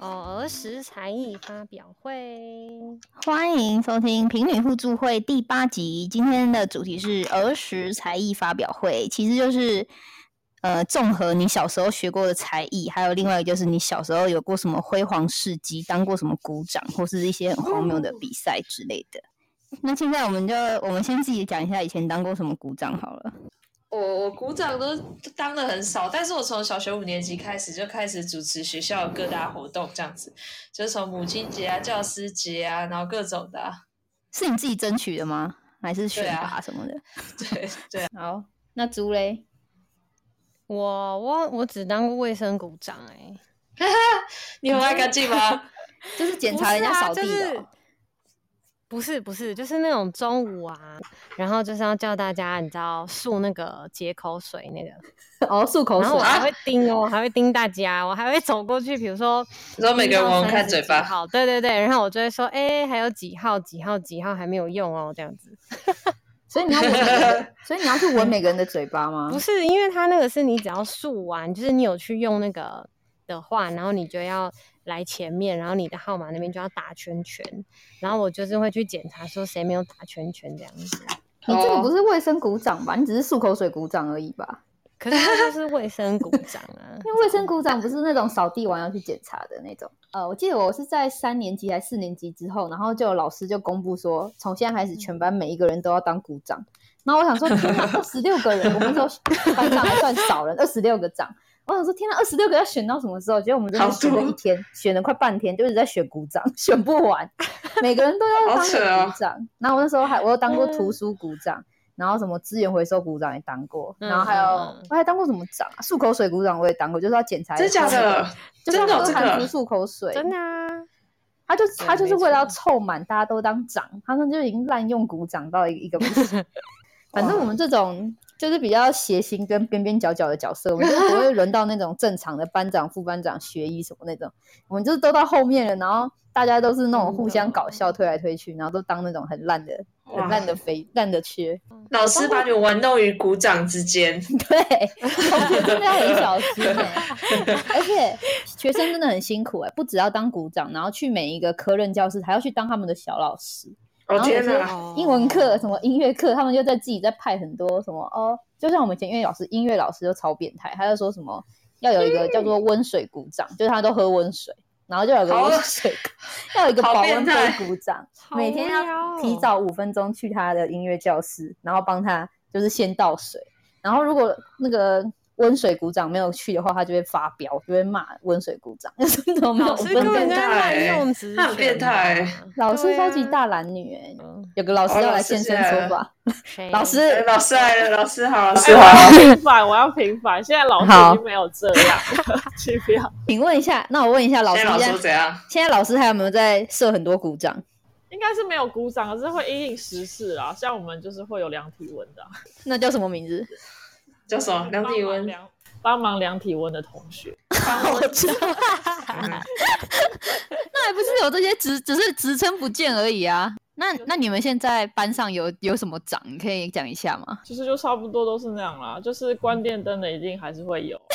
哦，儿时才艺发表会，欢迎收听平女互助会第八集。今天的主题是儿时才艺发表会，其实就是呃，综合你小时候学过的才艺，还有另外一个就是你小时候有过什么辉煌事迹，当过什么鼓掌，或是一些很荒谬的比赛之类的。那现在我们就我们先自己讲一下以前当过什么鼓掌好了。我我鼓掌都当的很少，但是我从小学五年级开始就开始主持学校各大活动，这样子，就是从母亲节啊、教师节啊，然后各种的。是你自己争取的吗？还是选拔什么的？对 对。好，那猪嘞？我我我只当过卫生鼓掌哎。你很爱干净吗？就是检查人家扫地的。不是不是，就是那种中午啊，然后就是要叫大家，你知道漱那个解口水那个 哦，漱口水，然后我还会盯哦，还会盯大家，我还会走过去，比如说，你说每个人看嘴巴，好，对对对，然后我就会说，哎，还有几号几号几号还没有用哦，这样子，所以你要闻，所以你要去闻每个人的嘴巴吗？不是，因为他那个是你只要漱完，就是你有去用那个的话，然后你就要。来前面，然后你的号码那边就要打圈圈，然后我就是会去检查说谁没有打圈圈这样子。你这个不是卫生鼓掌吧？你只是漱口水鼓掌而已吧？可是它是卫生鼓掌啊，因为卫生鼓掌不是那种扫地完要去检查的那种。呃，我记得我是在三年级还四年级之后，然后就有老师就公布说，从现在开始全班每一个人都要当鼓掌。然后我想说，天哪，二十六个人，我们说 班长还算少人，二十六个掌。我想说，天呐，二十六个要选到什么时候？结果我们真的选了一天，选了快半天，就一直在选鼓掌，选不完。每个人都要当鼓掌。然后我那时候还，我又当过图书鼓掌，然后什么资源回收鼓掌也当过，然后还有我还当过什么掌啊？漱口水鼓掌我也当过，就是要检查。真的假的？真的这个漱口水？真的啊。他就他就是为了要凑满，大家都当掌，他们就已经滥用鼓掌到一一个不行。反正我们这种。就是比较谐星跟边边角角的角色，我们就不会轮到那种正常的班长、副班长、学医什么那种，我们就是都到后面了，然后大家都是那种互相搞笑，推来推去，然后都当那种很烂的、很烂的肥、烂的缺。老师把你玩弄于股掌之间，对，真的很小心哎，而且学生真的很辛苦哎，不只要当股掌，然后去每一个科任教室，还要去当他们的小老师。然后就是英文课、什么音乐课，他们就在自己在派很多什么哦，就像我们以前音乐老师，音乐老师就超变态，他就说什么要有一个叫做温水鼓掌，就是他都喝温水，然后就有个温水，要有一个保温杯鼓掌，每天要提早五分钟去他的音乐教室，然后帮他就是先倒水，然后如果那个。温水鼓掌没有去的话，他就会发飙，就会骂温水鼓掌。老师变态，他很变态。老师超级大男女哎，有个老师要来现身说法。老师，老师来了，老师好，老师好。平反，我要平反。现在老师已经没有这样，去不要。请问一下，那我问一下老师，现在怎样？现在老师还有没有在设很多鼓掌？应该是没有鼓掌，可是会因应时事啊。像我们就是会有量体温的，那叫什么名字？叫什么？量体温，帮忙量体温的同学。我知道，那还不是有这些职，只是职称不见而已啊。那那你们现在班上有有什么长，可以讲一下吗？其实就差不多都是那样啦，就是关电灯的一定还是会有。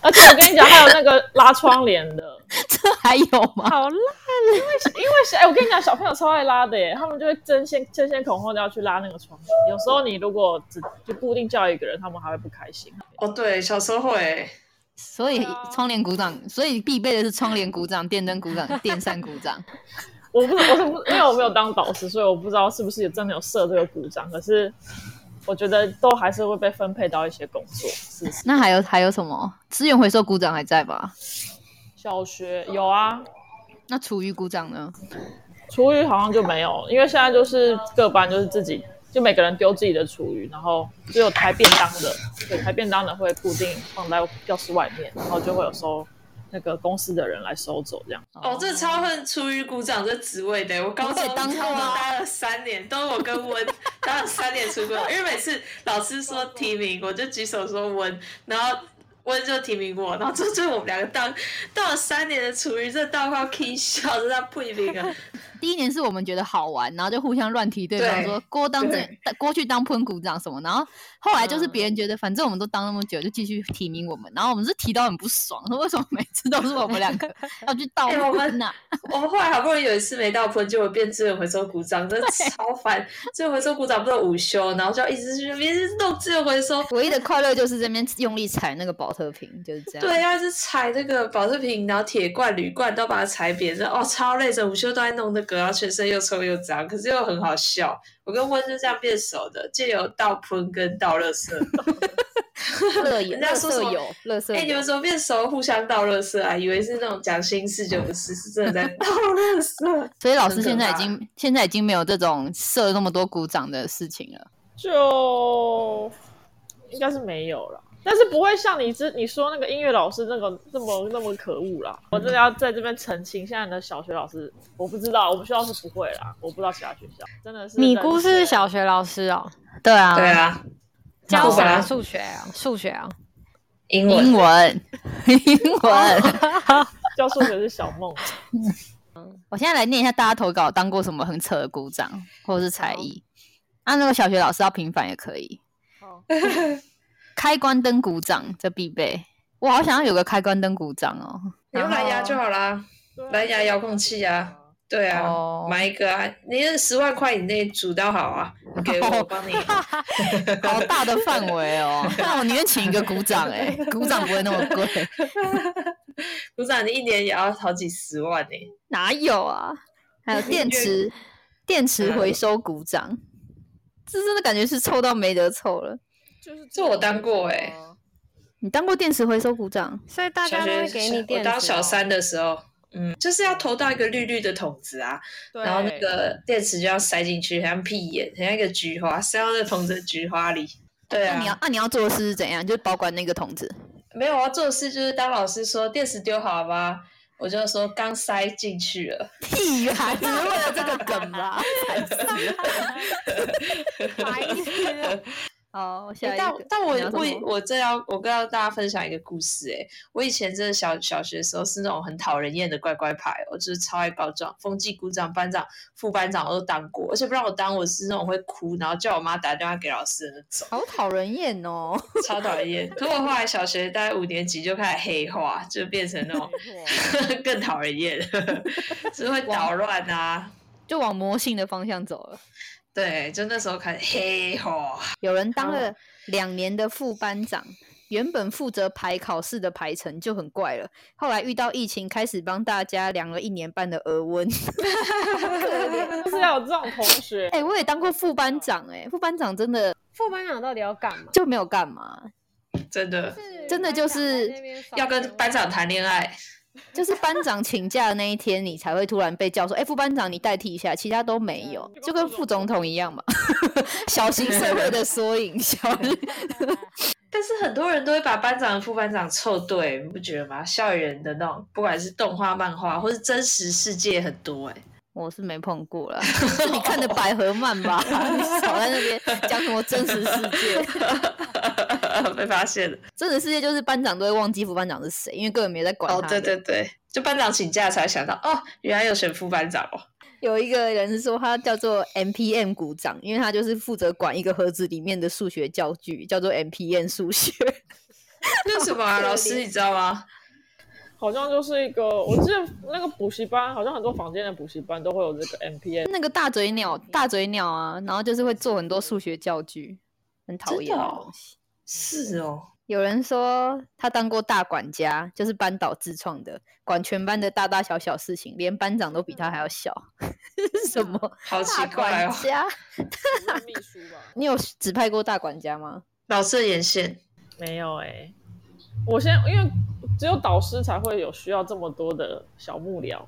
而且我跟你讲，还有那个拉窗帘的，这还有吗？好烂！因为因为哎，我跟你讲，小朋友超爱拉的耶，他们就会争先争先恐后的要去拉那个窗帘。有时候你如果只就固定叫一个人，他们还会不开心。哦，对，小时候会。所以窗帘鼓掌，所以必备的是窗帘鼓掌、电灯鼓掌、电扇鼓掌。我不，我是不，因为我没有当导师，所以我不知道是不是也真的有设这个鼓掌。可是。我觉得都还是会被分配到一些工作。是那还有还有什么资源回收鼓掌还在吧？小学有啊。那厨余鼓掌呢？厨余好像就没有，因为现在就是各班就是自己，就每个人丢自己的厨余，然后只有抬便当的，对，抬便当的会固定放在教室外面，然后就会有收。那个公司的人来收走，这样哦，这超恨厨余鼓掌这职位的，我高中当中待了三年，都我跟温当了三年出过，因为每次老师说提名，我就举手说温，然后温就提名我，然后就就我们两个当当了三年的厨余，这倒快 K 笑，这叫配名啊。第一年是我们觉得好玩，然后就互相乱提对方说郭当这对郭去当喷鼓掌什么，然后后来就是嗯别人觉得反正我们都当那么久，就继续提名我们，然后我们是提到很不爽，说为什么每次都是我们两个 要去倒哎我们喷呐？我们后来好不容易有一次没倒喷，结果变资源回收鼓掌，真的超烦。资源回收鼓掌不是有午休，然后就要一直去那边一直弄资源回收。唯一的快乐就是这边用力踩那个保特瓶，就是这样。对，要一直踩那个保特瓶，然后铁罐、铝罐都把它踩扁，这哦超累，整午休都在弄那个，然后全身又臭又脏，可是又很好笑。我跟温就这样变熟的，借由倒喷跟倒垃圾。乐友、人家说什么色友、乐色哎、你们。怎么变熟，互相倒垃圾啊？以为是那种讲心事，就不是，是真的在 倒垃圾。所以老师现在已经现在已经没有这种设那么多鼓掌的事情了。就应该是没有了，但是不会像你之你说那个音乐老师那个那么那么可恶啦。我真的要在这边澄清，现在的小学老师我不知道，我们学校是不会啦，我不知道其他学校真的是。你姑是小学老师哦，对啊，对，啊，教什么好吧数学啊？数学啊？英文英文，英文。教数学是小梦，我现在来念一下大家投稿当过什么很扯的鼓掌或者是才艺。啊，那个小学老师要平反也可以。好 开关灯鼓掌这必备。我好想要有个开关灯鼓掌哦。你用蓝牙就好啦。蓝牙遥控器啊，对啊，哦买一个啊，你那十万块以内组到好啊，你给我，我帮你。好大的范围哦，那我宁愿请一个鼓掌哎、鼓掌不会那么贵，鼓掌，你一年也要好几十万呢、哪有啊？还有电池 电池回收鼓掌，这真的感觉是臭到没得臭了。就是这我当过欸你当过电池回收鼓掌？所以大家都会给你我电池、哦。当小三的时候，嗯，就是要投到一个绿绿的桶子啊，然后那个电池就要塞进去，很像屁眼，很像一个菊花，塞到那个桶子的菊花里。对那你要啊，那你要做的事是怎样？就是保管那个桶子。没有我要做的事就是当老师说电池丢好了吧，我就说刚塞进去了。屁呀、只是为了这个梗吧？哦，下欸一个。但但我我我这要我跟大家分享一个故事哎、我以前真的小小学的时候是那种很讨人厌的乖乖牌，我就是超爱告状，风纪股长、班长、副班长我都当过，而且不让我当，我是那种会哭，然后叫我妈打电话给老师的那种，好讨人厌哦！超讨人厌。可我后来小学大概五年级就开始黑化，就变成那种 更讨人厌，只 会捣乱啊。就往魔性的方向走了。对，就那时候开始黑化。有人当了两年的副班长，原本负责排考试的排程就很怪了，后来遇到疫情，开始帮大家量了一年半的额温。就是要有这种同学哎、，我也当过副班长、哎，副班长真的副班长到底要干嘛？就没有干嘛，真的真的就是要跟班长谈恋爱，就是班长请假的那一天，你才会突然被叫说：“哎、副班长，你代替一下。”其他都没有，就跟副总统一样嘛，小型社会的缩影。但是很多人都会把班长、副班长凑对，你不觉得吗？校园的那种，不管是动画、漫画，或是真实世界，很多哎、我是没碰过了，是你看的百合漫吧？你少在那边讲什么真实世界？被发现了。真实世界就是班长都会忘记副班长是谁，因为根本没在管他哦，的。对对对，就班长请假才想到，哦，原来有选副班长哦。有一个人是说他叫做 MPM 股长，因为他就是负责管一个盒子里面的数学教具，叫做 MPM 数学。那什么啊？老师你知道吗？好像就是一个，我记得那个补习班，好像很多房间的补习班都会有这个 MPN。那个大嘴鸟，大嘴鸟啊，然后就是会做很多数学教具，很讨厌的东西。是哦，有人说他当过大管家，就是班导自创的，管全班的大大小小事情，连班长都比他还要小。是 什么？好奇怪哦。管家？秘书吧？你有指派过大管家吗？老师的眼线，没有哎、我先因为只有导师才会有需要这么多的小幕僚。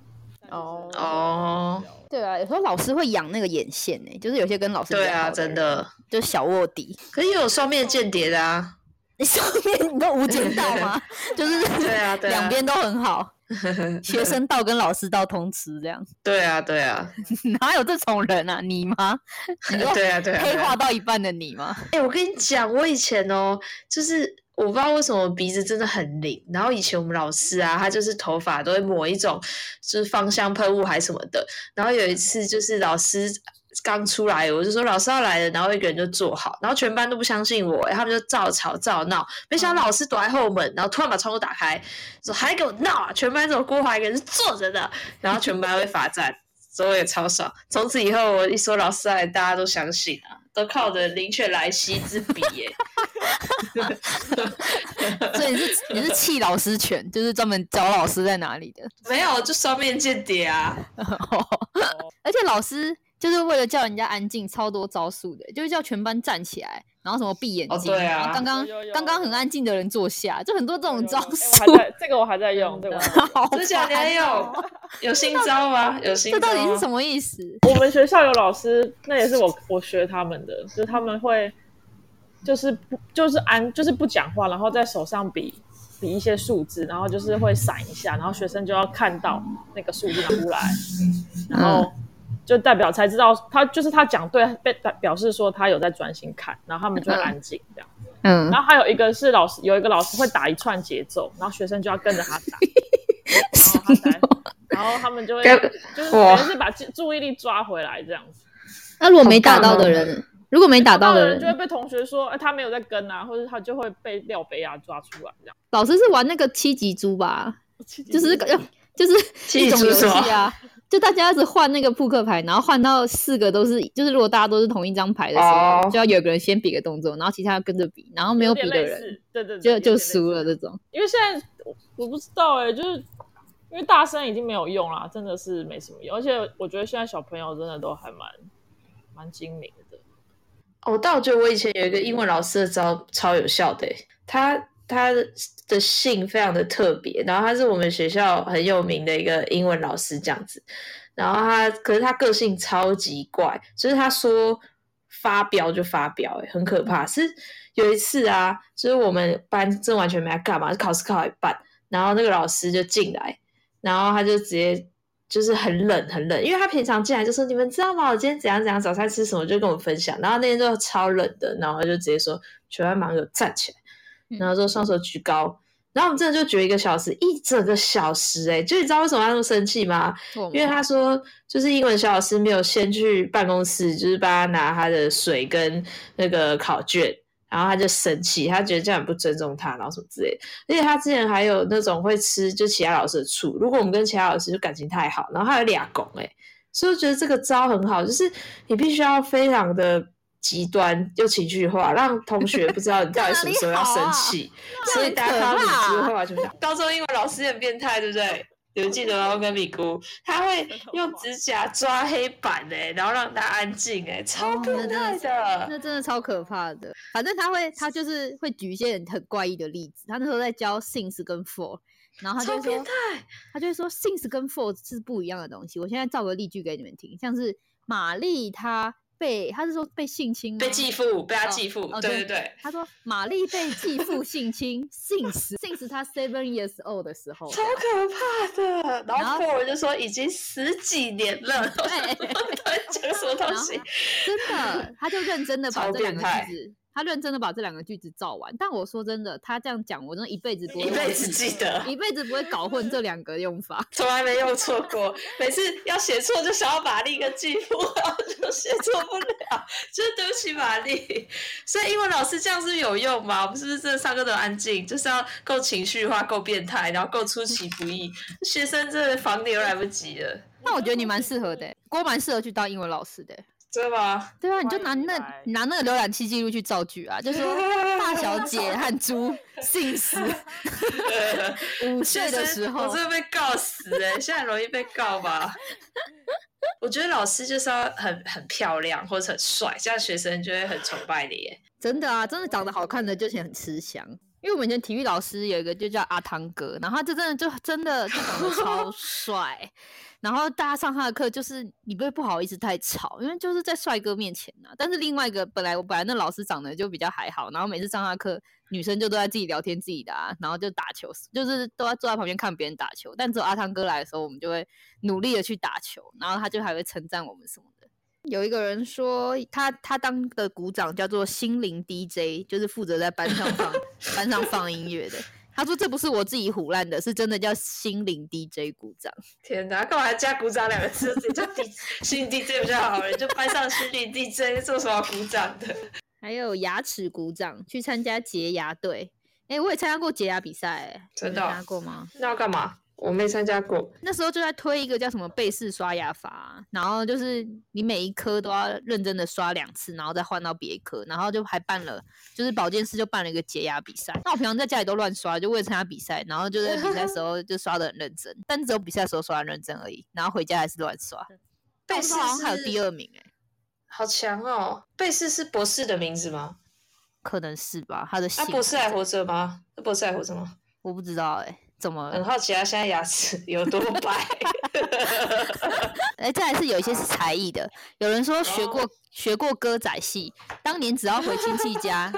哦哦，对啊，有时候老师会养那个眼线呢、就是有些跟老师对啊，真的。就是小卧底。可是也有双面间谍的啊。你双面你都无间道吗？就是对啊对啊两边都很好，学生道跟老师道通吃这样，对啊，对啊，哪有这种人啊？你吗？你说对啊，对啊。对啊黑化到一半的你吗？哎、我跟你讲，我以前哦，就是我不知道为什么鼻子真的很灵。然后以前我们老师啊，他就是头发都会抹一种就是芳香喷雾还是什么的。然后有一次就是老师刚出来，我就说老师要来了，然后一个人就坐好，然后全班都不相信我，他们就照吵照闹。没想到老师躲在后门，然后突然把窗户打开，说还给我闹啊！全班只有郭华一个人是坐着的，然后全班会罚站。所以我也超爽。从此以后，我一说老师来，大家都相信啊，都靠着灵雀来袭之笔耶。所以你是你是气老师犬，就是专门找老师在哪里的？没有，就双面间谍啊。而且老师就是为了叫人家安静，超多招数的，就是叫全班站起来，然后什么闭眼睛，对啊刚刚刚刚很安静的人坐下，就很多这种招数。这个我还在用，对吧？之前你还有有新招吗？有新这到底是什么意思？我们学校有老师，那也是我我学他们的，就是他们会。就是不就是安就是不讲话，然后在手上比比一些数字，然后就是会闪一下，然后学生就要看到那个数字出来，然后就代表才知道他就是他讲对，被表示说他有在专心看，然后他们就会安静这样。嗯，然后还有一个是老师有一个老师会打一串节奏，然后学生就要跟着他打，然后他才，然后他们就会就是等于是把注意力抓回来这样子。那如果没打到的人？如果没打到的人，就会被同学说，哎，他没有在跟啊，或者他就会被廖贝亚抓出来这样。老师是玩那个七级猪吧？就是 就是七种游戏啊，就大家一直换那个扑克牌，然后换到四个都是，就是如果大家都是同一张牌的时候，就要有个人先比个动作，然后其他要跟着比，然后没有比的人，对对，就就输了这种。因为现在我不知道哎，就是因为大声已经没有用啦，真的是没什么用，而且我觉得现在小朋友真的都还蛮蛮精明的。哦，但我觉得我以前有一个英文老师的招超有效的，他他的姓非常的特别，然后他是我们学校很有名的一个英文老师这样子，然后他可是他个性超级怪，就是他说发飙就发飙，哎，很可怕。是有一次啊，就是我们班正完全没干嘛，考试考一半，然后那个老师就进来，然后他就直接。就是很冷很冷，因为他平常进来就说：“你们知道吗？我今天怎样怎样，早餐吃什么？”就跟我分享。然后那天就超冷的，然后就直接说：“全班忙友站起来，然后就双手举高。”然后我们真的就举一个小时，一整个小时。哎，就你知道为什么他那么生气吗？因为他说，就是英文小老师没有先去办公室，就是帮他拿他的水跟那个考卷。然后他就生气，他觉得这样不尊重他，然后什么之类。而且他之前还有那种会吃就其他老师的醋。如果我们跟其他老师就感情太好，然后他有俩拱哎，所以我觉得这个招很好，就是你必须要非常的极端又情绪化，让同学不知道你到底什么时候要生气。所以大家看到你之后就想，高中英文老师很变态，对不对？有记得吗？我跟米姑，他会用指甲抓黑板哎，然后让他安静哎，超变态的，那真的超可怕的。反正他会，他就是会举一些很怪异的例子。他那时候在教 since 跟 for，然后他就说，他就会说 since 跟 for 是不一样的东西。我现在造个例句给你们听，像是玛丽她。被他是说被性侵，被继父被他继父，对对对。他说玛丽被继父性侵，性死，性死他 seven years old 的时候，超可怕的。然后后人就说已经十几年了，对，讲什么东西？真的，他就认真的把这两个句子。他认真的把这两个句子造完，但我说真的，他这样讲，我真的一辈子不会一辈子记得，一辈子不会搞混这两个用法，从来没用错过。每次要写错，就想要玛丽跟继父，就写错不了，就是对不起玛丽。所以英文老师这样是有用吗？我们是不是真的上课都安静，就是要够情绪化、够变态，然后够出其不意，学生真的防你都来不及了。那我觉得你蛮适合的，郭蛮适合去当英文老师的。对吧？对啊，你就拿那拿那个浏览器记录去造句啊，就说 大小姐和猪姓氏，五岁的时候，我真的被告死哎！现在容易被告吧？我觉得老师就是要很很漂亮或者很帅，这样学生就会很崇拜你耶。真的啊，真的长得好看的就显很吃香。因为我们以前体育老师有一个就叫阿汤哥，然后他就真的就真的就长得超 帅。然后大家上他的课，就是你不会不好意思太吵，因为就是在帅哥面前呐。但是另外一个本来我本来那老师长得就比较还好，然后每次上他课，女生就都在自己聊天自己的啊，然后就打球，就是都在坐在旁边看别人打球。但只有阿汤哥来的时候，我们就会努力的去打球，然后他就还会称赞我们什么的。有一个人说他他当的鼓掌叫做心灵 DJ，就是负责在班上放 班上放音乐的。他说这不是我自己胡乱的，是真的叫心灵 DJ 鼓掌。天哪，干嘛加鼓掌两个字？直接叫 D 心灵 DJ 比较好人，就班上心灵 DJ 做什么鼓掌的？还有牙齿鼓掌，去参加洁牙队。哎，我也参加过洁牙比赛，真的参加过吗？那要干嘛？我没参加过。那时候就在推一个叫什么背式刷牙法，然后就是你每一颗都要认真的刷两次，然后再换到别颗，然后就还办了，就是保健室就办了一个洁牙比赛。那我平常在家里都乱刷，就为了参加比赛，然后就在比赛时候就刷的很认真，但只有比赛时候刷很认真而已，然后回家还是乱刷。背式好像还有第二名哎。好强哦！贝斯是博士的名字吗？可能是吧，他的姓。博士还活着吗？博士还活着吗？我不知道哎，怎么？很好奇他现在牙齿 有多白。哎，再来是有一些是才艺的，有人说学过学过歌仔戏，当年只要回亲戚家。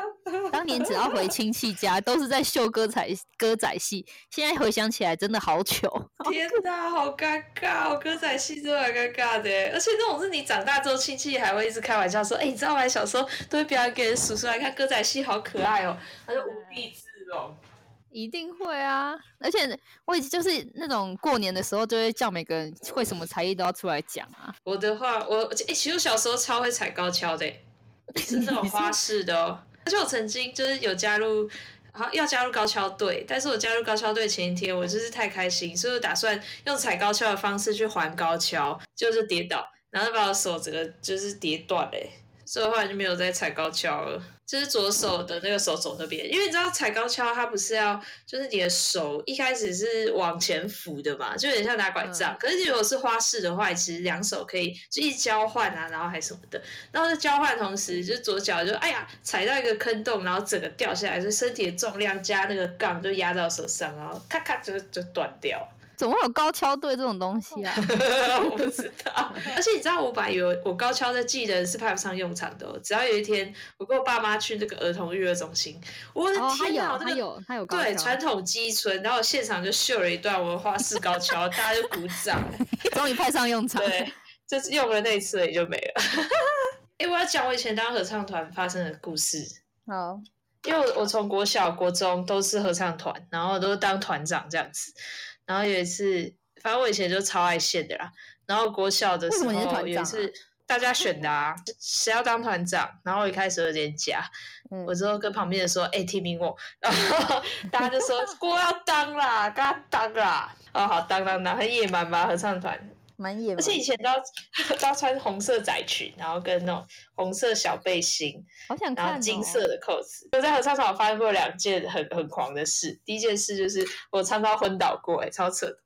当年只要回亲戚家，都是在秀歌仔歌仔戏。现在回想起来，真的好糗！天哪，好尴尬！歌仔戏真的很尴尬的，而且那种是你长大之后，亲戚还会一直开玩笑说：“哎，你知道吗？小时候都会表演给叔叔来看歌仔戏，好可爱哦。”他就无地自容。一定会啊！而且我就是那种过年的时候，就会叫每个人会什么才艺都要出来讲啊。我的话，我哎，其实我小时候超会踩高跷的，是那种花式的哦。而且我曾经就是有加入，好要加入高跷队，但是我加入高跷队前一天，我就是太开心，所以我打算用踩高跷的方式去还高跷，就是跌倒，然后把我手整个就是跌断嘞。所以后来就没有再踩高跷了，就是左手的那个手肘那边，因为你知道踩高跷它不是要，就是你的手一开始是往前扶的嘛，就有点像拿拐杖。可是如果是花式的话，其实两手可以就一交换啊，然后还什么的，然后在交换同时，就左脚就哎呀踩到一个坑洞，然后整个掉下来，就身体的重量加那个杠就压到手上，然后咔咔就就断掉。怎么会有高跷队这种东西啊？我不知道。而且你知道，我把有我高跷的技能是派不上用场的。只要有一天我跟我爸妈去那个儿童育儿中心，我的天哪，他有他有对传统基村，然后现场就秀了一段我花式高跷，大家就鼓掌，终于派上用场。对，就是用了那一次也就没了。哎，我要讲我以前当合唱团发生的故事。好，因为我从国小、国中都是合唱团，然后都是当团长这样子。然后有一次，反正我以前就超爱线的啦。然后国小的时候有一次大家选的啊，谁要当团长？然后我一开始有点假，我之后跟旁边的说：“哎，提名我。”然后 大家就说：“郭要当啦，跟他当啦。”哦，好，当当当，很野蛮吧？合唱团。蛮野，而且以前都要 都要穿红色窄裙，然后跟那种红色小背心，好想看，然后金色的扣子。我在合唱团发生过两件很很狂的事。第一件事就是我唱到昏倒过，哎，超扯的。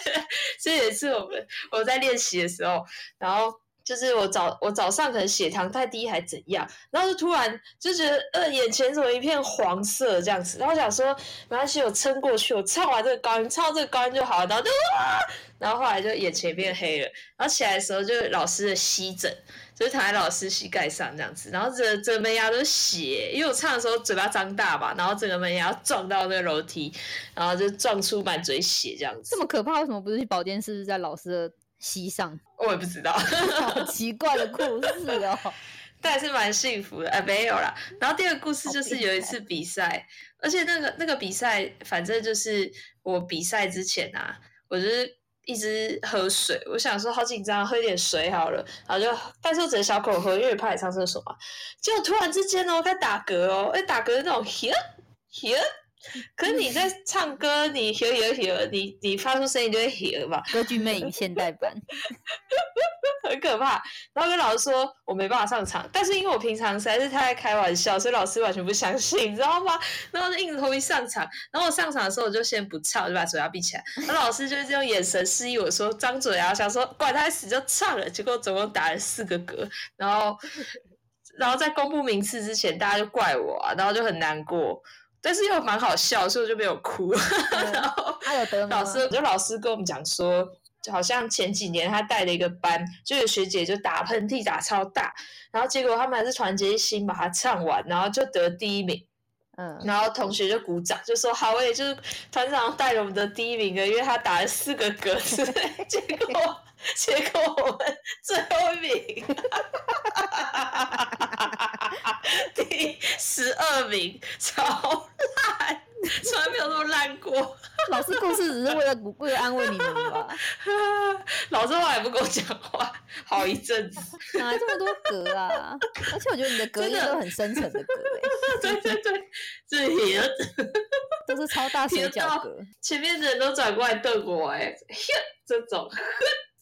这也是我们我在练习的时候，然后。就是我早我早上可能血糖太低还怎样，然后就突然就觉得呃眼前怎么一片黄色这样子，然后想说没关系，我撑过去，我唱完这个高音，唱到这个高音就好了，然后就哇，然后后来就眼前变黑了，然后起来的时候就老师的膝枕，就是躺在老师膝盖上这样子，然后整整门牙都是血，因为我唱的时候嘴巴张大嘛，然后整个门牙撞到那个楼梯，然后就撞出满嘴血这样子，这么可怕，为什么不是去保健室在老师的？膝上，我也不知道，好 奇怪的故事哦，但是蛮幸福的，哎，没有啦。然后第二个故事就是有一次比赛，而且那个那个比赛，反正就是我比赛之前啊，我就是一直喝水，我想说好紧张，喝一点水好了，然后就，但是我只能小口喝，因为怕你上厕所嘛。结果突然之间哦，开始打嗝哦，哎，打嗝那种，here here。可是你在唱歌，你学学学，你你发出声音就会学嘛。歌剧魅影现代版，很可怕。然后跟老师说，我没办法上场，但是因为我平常实在是太爱开玩笑，所以老师完全不相信，你知道吗？然后就硬着头皮上场。然后我上场的时候，我就先不唱，就把嘴巴闭起来。然后老师就是用眼神示意我说张嘴啊，想说管他死就唱了。结果总共打了四个嗝，然后然后在公布名次之前，大家就怪我啊，然后就很难过。但是又蛮好笑，所以我就没有哭。然后老师就老师跟我们讲说，就好像前几年他带了一个班，就有学姐就打喷嚏打超大，然后结果他们还是团结一心把它唱完，然后就得第一名。嗯，然后同学就鼓掌，就说好，我也就是团长带了我们的第一名的，因为他打了四个格子。结果结果我们最后一名，第十二名，超烂，从来没有那么烂过。老师故事只是为了为了安慰你们吧？老师话也不跟我讲话，好一阵子。哪来这么多格啊？而且我觉得你的格音都很深沉的格，哎，对对对，这也都是超大水饺格。前面的人都转过来瞪我，哎，这种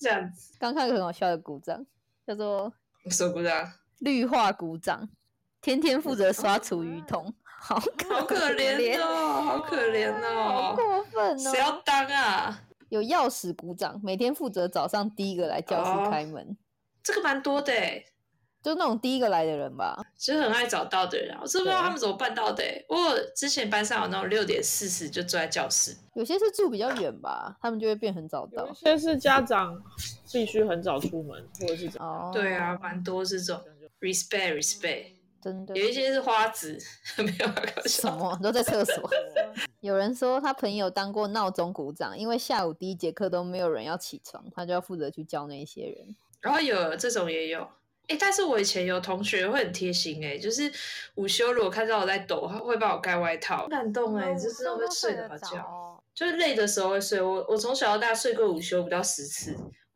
这样子。刚看个很好笑的鼓掌，叫做什么鼓掌？绿化鼓掌，天天负责刷厨余桶。好好可怜哦，好可怜哦，好过分哦！谁要当啊？有钥匙鼓掌，每天负责早上第一个来教室开门。这个蛮多的哎，就那种第一个来的人吧，其实很爱早到的人啊。我真不知道他们怎么办到的哎。我之前班上有那种六点四十就坐在教室，有些是住比较远吧，他们就会变很早到。有些是家长必须很早出门，或者是怎哦，对啊，蛮多这种。Respect, respect。真的有一些是花子，没有什么 都在厕所。有人说他朋友当过闹钟鼓掌，因为下午第一节课都没有人要起床，他就要负责去教那些人。然后有这种也有，哎，但是我以前有同学会很贴心，哎，就是午休如果看到我在抖，他会帮我盖外套，感动哎，就是会睡得好觉，就是累的时候会睡。我我从小到大睡过午休不到十次，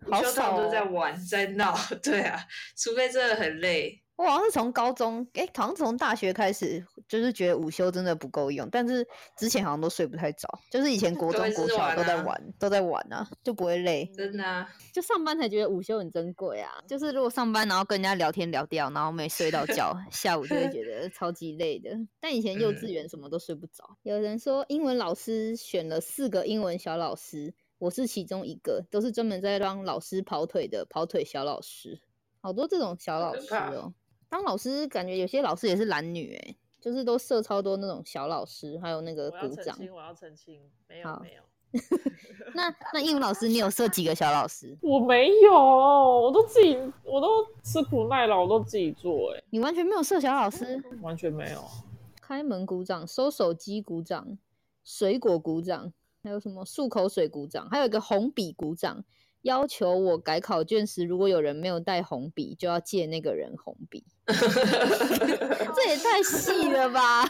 午休通常都在玩在闹，对啊，除非真的很累。我好像是从高中，哎，好像从大学开始，就是觉得午休真的不够用。但是之前好像都睡不太着，就是以前 国中、国小都在玩，都在玩啊，就不会累。真的，啊就上班才觉得午休很珍贵啊。就是如果上班然后跟人家聊天聊掉，然后没睡到觉，下午就会觉得超级累的。但以前幼稚园什么都睡不着。有人说英文老师选了四个英文小老师，我是其中一个，都是专门在帮老师跑腿的跑腿小老师。好多这种小老师哦。当老师感觉有些老师也是男女哎，就是都设超多那种小老师，还有那个鼓掌。我要澄清，没有没有。那那英文老师，你有设几个小老师？我没有，我都自己，我都吃苦耐劳，我都自己做哎。你完全没有设小老师？完全没有。开门鼓掌，收手机鼓掌，水果鼓掌，还有什么漱口水鼓掌，还有一个红笔鼓掌。要求我改考卷时，如果有人没有带红笔，就要借那个人红笔。这也太细了吧！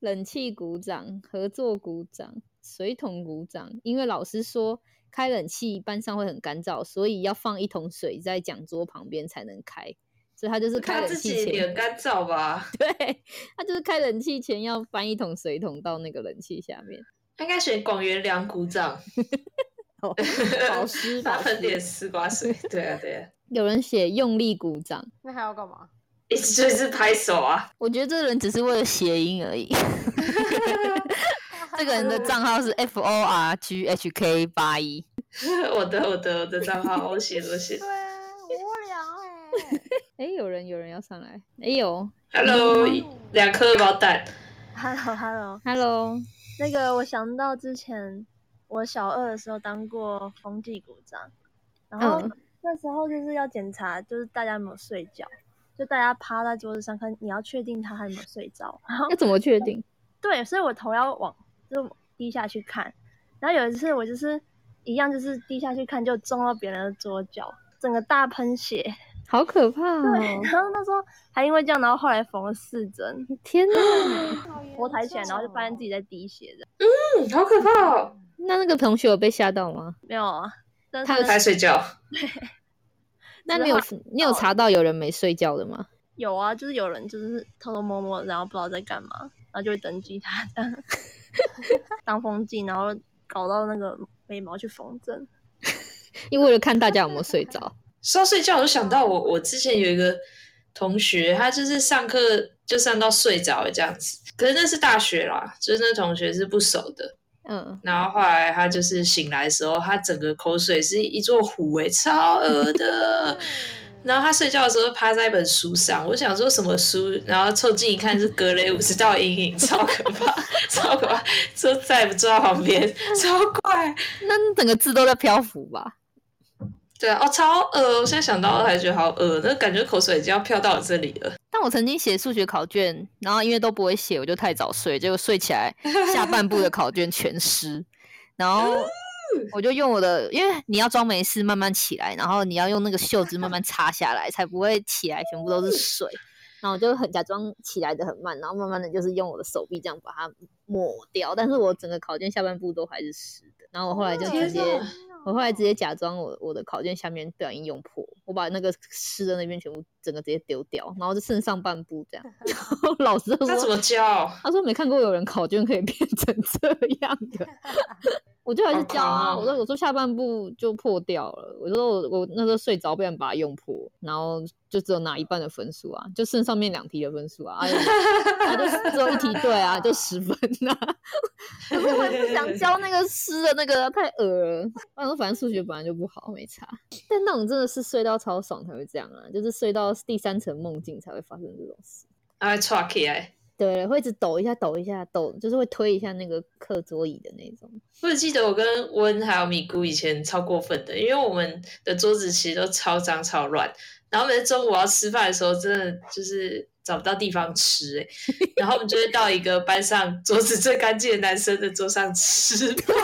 冷气鼓掌，合作鼓掌，水桶鼓掌。因为老师说开冷气班上会很干燥，所以要放一桶水在讲桌旁边才能开。所以他就是开冷气前很干燥吧？对，他就是开冷气前要搬一桶水桶到那个冷气下面。他应该选广元良鼓掌。保湿，他喷点丝瓜水。对啊，对啊。有人写用力鼓掌，那还要干嘛？一直是拍手啊。我觉得这个人只是为了谐音而已。这个人的账号是 F O R G H K 八一。我的，我的，我的账号我写我写。对，无聊哎。哎，有人，有人要上来。哎呦，Hello，两颗包蛋。Hello，Hello，Hello。那个，我想到之前。我小二的时候当过风纪股长，然后那时候就是要检查，就是大家有没有睡觉，就大家趴在桌子上看，你要确定他还有没有睡着。要怎么确定？对，所以我头要往就低下去看，然后有一次我就是一样，就是低下去看就撞到别人的桌角，整个大喷血，好可怕哦。对，然后那时候还因为这样，然后后来缝了四针。天哪！我抬起来，然后就发现自己在滴血的。嗯，好可怕哦。那那个同学有被吓到吗？没有啊，他在睡觉。对，那你有你有查到有人没睡觉的吗？有啊，就是有人就是偷偷摸摸，然后不知道在干嘛，然后就会登记他当 当风纪，然后搞到那个眉毛去缝针，因为了看大家有没有睡着。说到睡觉，我就想到我我之前有一个同学，他就是上课就上到睡着这样子，可是那是大学啦，就是那同学是不熟的。嗯，然后后来他就是醒来的时候，他整个口水是一座湖诶，超恶的。然后他睡觉的时候趴在一本书上，我想说什么书，然后凑近一看是《格雷五十道阴影》，超可怕，超可怕，说再也不坐在旁边，超怪。那整个字都在漂浮吧？对啊，哦，超恶！我现在想到还觉得好恶，那感觉口水已经要飘到我这里了。但我曾经写数学考卷，然后因为都不会写，我就太早睡，结果睡起来下半部的考卷全湿，然后我就用我的，因为你要装没事慢慢起来，然后你要用那个袖子慢慢擦下来，才不会起来全部都是水。然后我就很假装起来的很慢，然后慢慢的就是用我的手臂这样把它抹掉，但是我整个考卷下半部都还是湿的。然后我后来就直接，我后来直接假装我我的考卷下面不小心用破，我把那个湿的那边全部整个直接丢掉，然后就剩上半部这样。然后老师说他怎么教？他说没看过有人考卷可以变成这样的。我就还是教啊，我说我说下半部就破掉了，我说我我那时候睡着，不然把它用破，然后就只有拿一半的分数啊，就剩上面两题的分数啊，他就 只有一题对啊，就十分呐。可是我不想教那个诗的那个太恶了，我说反正数学本来就不好，没差。但那种真的是睡到超爽才会这样啊，就是睡到第三层梦境才会发生这种事。哎，抓起来。对，会一直抖一下，抖一下，抖，就是会推一下那个课桌椅的那种。我只记得我跟温还有米姑以前超过分的，因为我们的桌子其实都超脏超乱，然后每次中午要吃饭的时候，真的就是找不到地方吃哎，然后我们就会到一个班上桌子最干净的男生的桌上吃饭，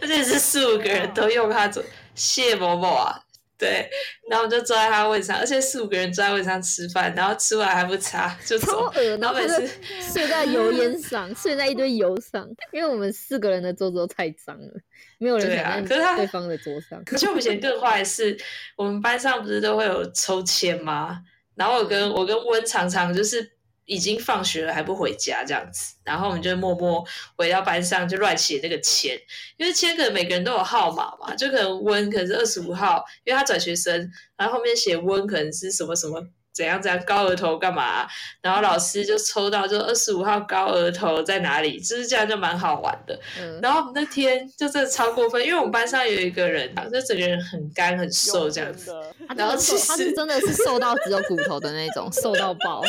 而且是四五个人都用他桌，谢某某啊。对，然后我就坐在他位上，而且四五个人坐在位上吃饭，然后吃完还不擦就走，然后每次睡在油烟上，睡在一堆油上，因为我们四个人的桌子都太脏了，没有人想在对方的桌上。可是我们以前更坏的是，我们班上不是都会有抽签吗？然后我跟我跟温常常就是。已经放学了还不回家这样子，然后我们就默默回到班上就乱写那个签，因为签可能每个人都有号码嘛，就可能温可能是二十五号，因为他转学生，然后后面写温可能是什么什么怎样怎样高额头干嘛，然后老师就抽到就二十五号高额头在哪里，就是这样就蛮好玩的。然后那天就真的超过分，因为我们班上有一个人，就整个人很干很瘦这样子，然后其实他是真的是瘦到只有骨头的那种，瘦到爆。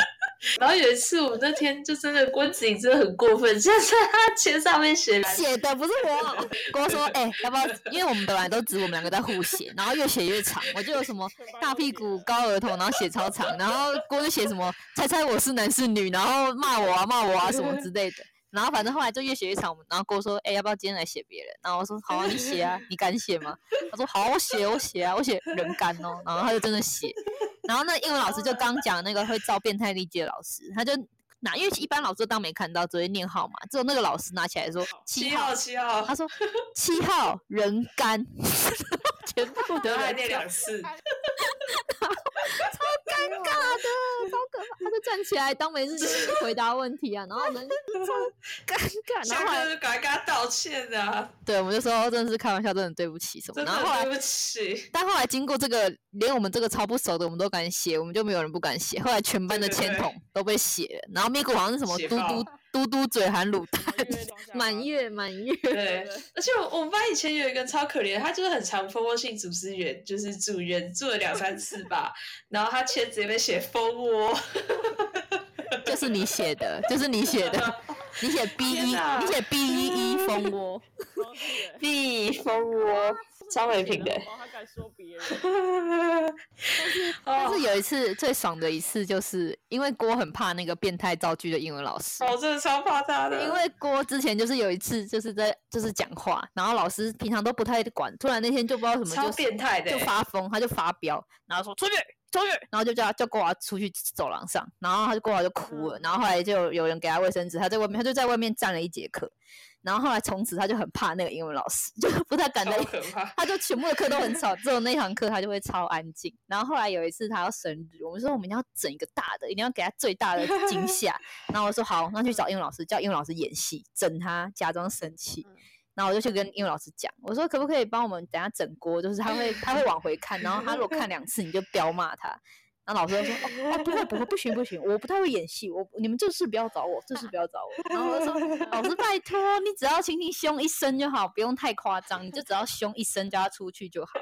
然后有一次，我那天就真的郭子仪真的很过分，就在 他签上面写写的不是我。郭说：“哎，要不要？因为我们本来都指我们两个在互写，然后越写越长。我就有什么大屁股、高额头，然后写超长。然后郭就写什么猜猜我是男是女，然后骂我啊骂我啊什么之类的。然后反正后来就越写越长。然后郭说：哎，要不要今天来写别人？然后我说：好啊，你写啊，你敢写吗？他说：好，我写，我写啊，我写人干哦。然后他就真的写。”然后那英文老师就刚讲那个会造变态力的老师，他就拿，因为一般老师当没看到，只会念号码，只有那个老师拿起来说七号七号，他说 七号人干，全部都来念两次。超尴尬的，超可怕！他就站起来当没事就是回答问题啊，然后我们超尴尬，然后后来就赶快跟他道歉啊。对，我们就说真的是开玩笑，真的对不起什么。然后后来对不起。但后来经过这个，连我们这个超不熟的，我们都敢写，我们就没有人不敢写。后来全班的签筒都被写了，然后咪咕好像是什么嘟嘟。嘟嘟嘴含卤蛋，满月满月。对，而且我我们班以前有一个超可怜，他就是很常蜂窝性组织炎，就是住院住了两三次吧。然后他签直接被写蜂窝，就是你写的，就是你写的，你写 B 一，你写 B 一一蜂窝，B 蜂窝。张伟平的，他敢说别人。但是但是有一次最爽的一次，就是因为郭很怕那个变态造句的英文老师。哦，真的超怕他的。因为郭之前就是有一次就是在就是讲话，然后老师平常都不太管，突然那天就不知道什么就变态的，就发疯，他就发飙，然后说出去出去，然后就叫叫郭华出去走廊上，然后他就郭华就哭了，然后后来就有人给他卫生纸，他在外面他就在外面站了一节课。然后后来从此他就很怕那个英文老师，就不太敢在，他就全部的课都很吵，只有那堂课他就会超安静。然后后来有一次他要生日，我们说我们要整一个大的，一定要给他最大的惊吓。然后我说好，那去找英文老师，叫英文老师演戏，整他，假装生气。然后我就去跟英文老师讲，我说可不可以帮我们等下整锅，就是他会他会往回看，然后他如果看两次，你就彪骂他。然后老师就说：“哦哦，不会不会，不行不行，我不太会演戏，我你们这事不要找我，这事不要找我。”然后我说：“老师拜托，你只要轻轻凶一声就好，不用太夸张，你就只要凶一声叫他出去就好。”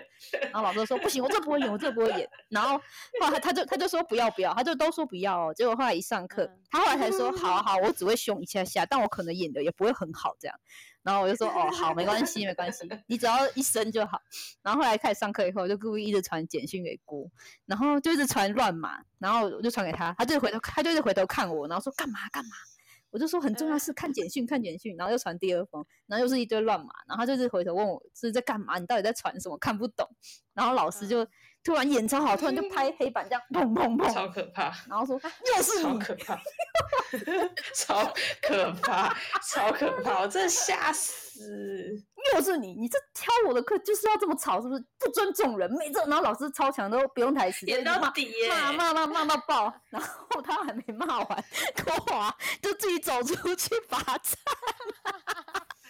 然后老师说：“不行，我这不会演，我这不会演。”然后后来他就他就说：“不要不要。”他就都说不要哦。结果后来一上课，他后来才说：“好好，我只会凶一下下，但我可能演的也不会很好这样。”然后我就说哦好没关系没关系，你只要一声就好。然后后来开始上课以后，就故意一直传简讯给郭，然后就一直传乱码，然后我就传给他，他就回头他就一直回头看我，然后说干嘛干嘛。我就说很重要是看简讯，看简讯，然后又传第二封，然后又是一堆乱码，然后他就是回头问我是在干嘛，你到底在传什么，看不懂。然后老师就突然演超好，突然就拍黑板这样 砰砰砰，超可怕，然后说 又是你，超可怕，超可怕，超可怕，我真的吓死！又是你，你这挑我的课就是要这么吵，是不是不尊重人？每次然后老师超强都不用台词，演到底耶，骂骂骂骂到爆，然后他还没骂完，郭华就自己走出去罚站。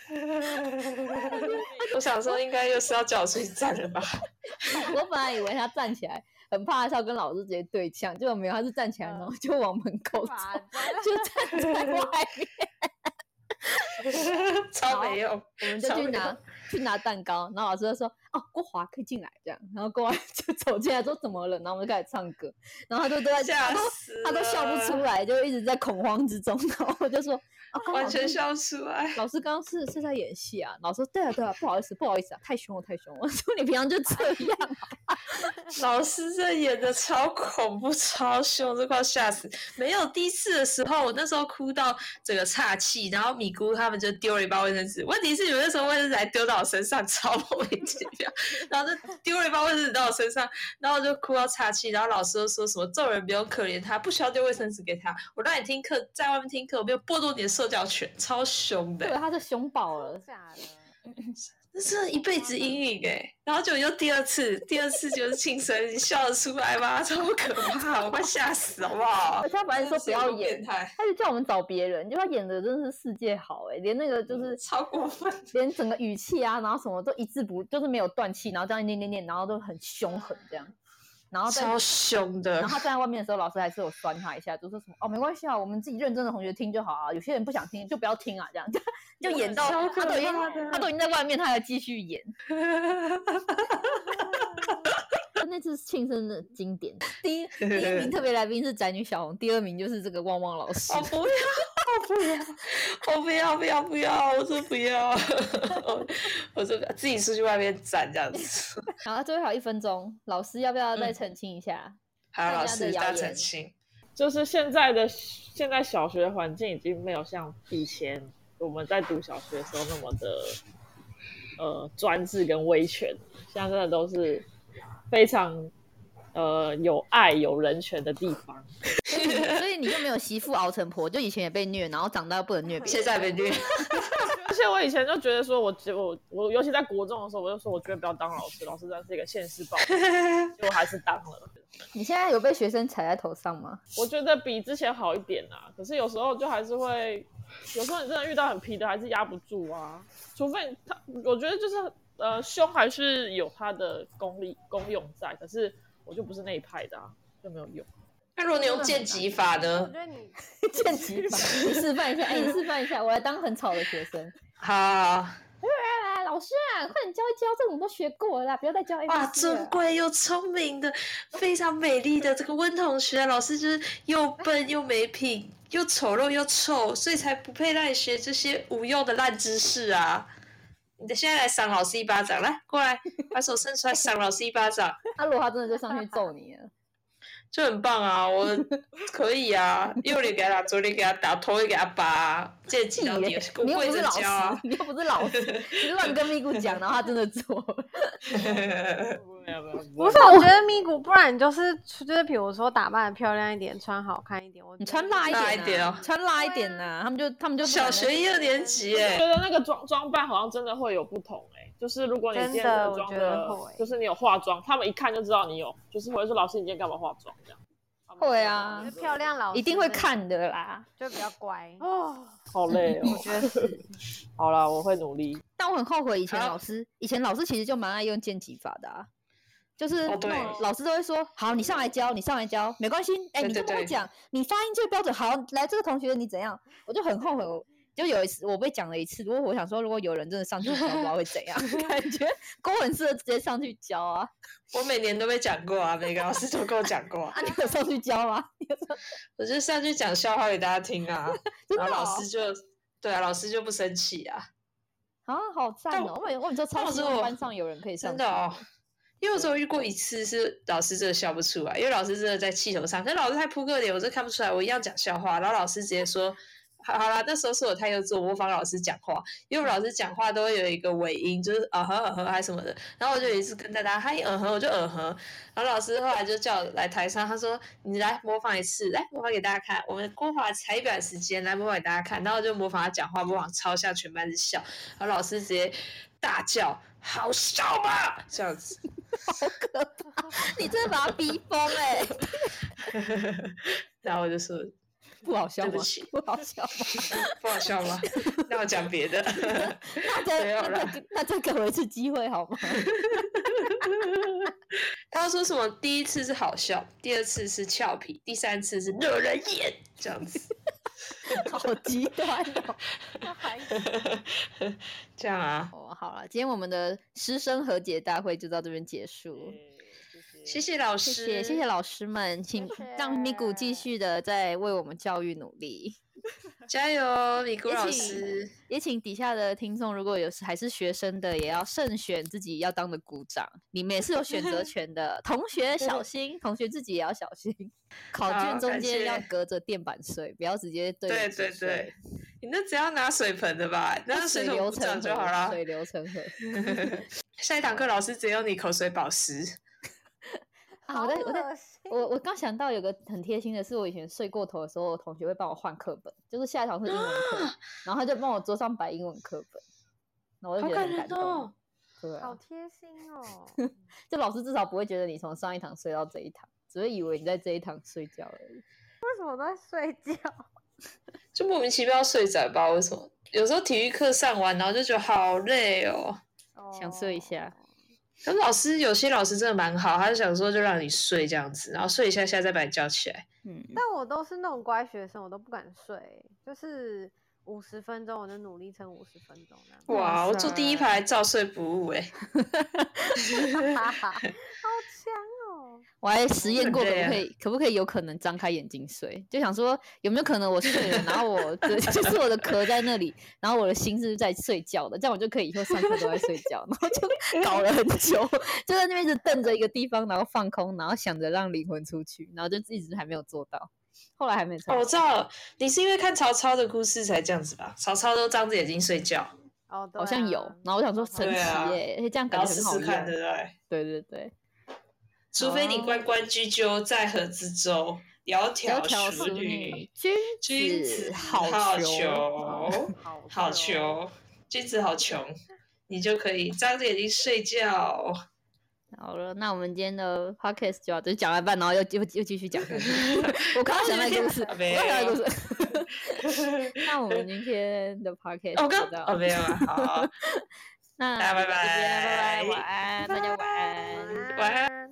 我想说，应该又是要叫我出去站了吧？我本来以为他站起来，很怕是要跟老师直接对呛，结果没有，他是站起来，然后就往门口走，就站在外面。超没用，我们就去拿去拿蛋糕，然后老师就说：“哦，郭华可以进来。”这样，然后郭华 就走进来说：“怎么了？”然后我们就开始唱歌，然后他就都在吓死，他都笑不出来，就一直在恐慌之中。然后我就说：“完全笑不出来。”老师刚刚是是在演戏啊？老师说：“对啊，对啊，不好意思，不好意思啊，太凶了，太凶了。”我说：“你平常就这样。”老师这演的超恐怖、超凶，都快吓死！没有第一次的时候，我那时候哭到整个岔气，然后米姑他们就丢了一包卫生纸。问题是你们那时候卫生纸还丢到我身上，超莫名其妙。然后就丢了一包卫生纸到我身上，然后就哭到岔气。然后老师又说什么做人不用可怜他，不需要丢卫生纸给他。我让你听课，在外面听课，我没有剥夺你的社交权，超凶的。对，他是凶宝了，假的。这是一辈子阴影哎，然后就又第二次，第二次就是庆生，你笑得出来吗？超可怕，我快吓死好不好？而且他本来说不要演，他就叫我们找别人，就他演的真的是世界好哎，连那个就是超过分，连整个语气啊，然后什么都一字不，就是没有断气，然后这样念念念，然后都很凶狠这样。然后超凶的，然后他站在外面的时候，老师还是有酸他一下，就说什么哦，没关系啊，我们自己认真的同学听就好啊。有些人不想听就不要听啊，这样就 就演到他都已经他都已经在外面，他还继续演。那次庆生的经典，第一第一名特别来宾是宅女小红，第二名就是这个旺旺老师。我不要，我不要，我不要，不要，不要，我说不要，我说自己出去外面站这样子。好，最后还有一分钟，老师要不要再澄清一下？好，老师要澄清，就是现在的现在小学环境已经没有像以前我们在读小学的时候那么的呃专制跟威权，现在真的都是。非常呃有爱有人权的地方，所以你就没有媳妇熬成婆，就以前也被虐，然后长大又不能虐，现在被虐。而 且我以前就觉得说，我我我尤其在国中的时候，我就说我绝对不要当老师，老师真是一个现实报，我还是当了。你现在有被学生踩在头上吗？我觉得比之前好一点啊，可是有时候就还是会，有时候你真的遇到很皮的，还是压不住啊，除非他，我觉得就是。呃，凶还是有它的功力功用在，可是我就不是那一派的啊，就没有用。那如果你用剑击法呢？我觉得你 剑击法，你示范一下，哎，你示范一下，我来当很吵的学生。好，来来来，老师啊，快点教一教，这我们都学过了啦，不要再教 A。哇，尊贵又聪明的，非常美丽的这个温同学，老师就是又笨又没品，又丑陋又臭，所以才不配让你学这些无用的烂知识啊。你现在来赏老师一巴掌，来过来，把手伸出来赏老师一巴掌。他如果他真的就上去揍你了，就很棒啊！我可以啊，右脸给他打，左脸给他打，头也给他拔，剑击到底，你又不是老师，你又不是老师，你乱跟咪咕讲，然后他真的做。不是，我觉得咪咕，不然就是就是，比如说打扮的漂亮一点，穿好看一点，我你穿辣一点哦，穿辣一点呐，他们就他们就小学一二年级，哎，觉得那个装装扮好像真的会有不同，哎，就是如果你今天妆的，就是你有化妆，他们一看就知道你有，就是或者说老师你今天干嘛化妆这样。会啊，漂亮老师一定会看的啦，就比较乖哦。好累哦，我觉得是。好啦，我会努力。但我很后悔以前老师，以前老师其实就蛮爱用剑击法的啊。就是老师都会说，好，你上来教，你上来教，没关系。哎，你就跟我讲，你发音最标准。好，来这个同学你怎样？我就很后悔，就有一次我被讲了一次。如果我想说，如果有人真的上去教，不知道会怎样。感觉郭文适直接上去教啊。我每年都被讲过啊，每个老师都跟我讲过。啊，你有上去教吗？我就上去讲笑话给大家听啊，然后老师就对啊，老师就不生气啊。啊，好赞哦！我每我每次超希望班上有人可以上。真的哦。因为我只有遇过一次，是老师真的笑不出来，因为老师真的在气头上。可是老师太扑克脸，我真看不出来。我一样讲笑话，然后老师直接说：“好好啦，那时候是我太幼稚，我模仿老师讲话，因为我们老师讲话都会有一个尾音，就是啊呵啊呵还什么的。然后我就有一次跟大家嗨嗯哼，我就嗯哼。然后老师后来就叫我来台上，他说你来模仿一次，来模仿给大家看。我们郭华才一短时间来模仿给大家看，然后就模仿他讲话，模仿超像，全班是笑。然后老师直接大叫好笑吗，这样子。好可怕！你真的把他逼疯哎、然后我就说 不好笑吗？不好笑吗？不好笑吗？那我讲别的。那没有啦再那再那再给我一次机会好吗？他说什么？第一次是好笑，第二次是俏皮，第三次是惹人厌，这样子。好极端哦！这样啊，哦，好了，今天我们的师生和解大会就到这边结束。谢谢老师，谢谢谢谢老师们，请让咪咕继续的在为我们教育努力。加油，米谷老师。也请底下的听众，如果有还是学生的，也要慎选自己要当的鼓掌，你们也是有选择权的。同学小心，同学自己也要小心。考卷中感间要隔着垫板睡，不要直接对对对对，你那只要拿水盆的吧，那水流成就好了。水流成河。下一堂课老师只有你口水保湿。啊，我在我在 我我刚想到有个很贴心的是，我以前睡过头的时候，我同学会帮我换课本，就是下一堂是英文课，然后他就帮我桌上摆英文课本，然后我就觉得很感动。哦！对啊，好贴心哦！就老师至少不会觉得你从上一堂睡到这一堂，只会以为你在这一堂睡觉而已。为什么都在睡觉？就莫名其妙睡着吧？为什么？有时候体育课上完，然后就觉得好累哦。想睡一下哦可是老师有些老师真的蛮好，他就想说就让你睡这样子，然后睡一下下再把你叫起来。嗯，但我都是那种乖学生，我都不敢睡，就是五十分钟我就努力撑五十分钟那样。哇，我坐第一排照睡不误哎、哈哈，好强哦！我还实验过可不可以，可不可以有可能张开眼睛睡？就想说有没有可能我睡了，然后我的 就是我的壳在那里，然后我的心是在睡觉的，这样我就可以以后上课都在睡觉，然后就 搞了很久，就在那边一直瞪着一个地方，然后放空，然后想着让灵魂出去，然后就一直还没有做到，后来还没做哦，我知道了，你是因为看曹操的故事才这样子吧？曹操都张着眼睛睡觉，哦，对好像有，啊然后我想说神奇耶、欸，这样感觉很好看，对不对？对对对，除非你关关雎鸠，在河之洲，窈窕淑淑女女，，君君子好好逑。逑，好好逑，君子好穷，你就可以张着眼睛睡觉。好了，那我们今天的 podcast 就要就讲完半，然后又又又继续讲。我刚刚想那个故事，我没刚刚想那有个故事。那我们今天的 podcast 哦我刚就到哦没有啊，好，那大家拜拜拜，拜晚安，大家晚安。晚安。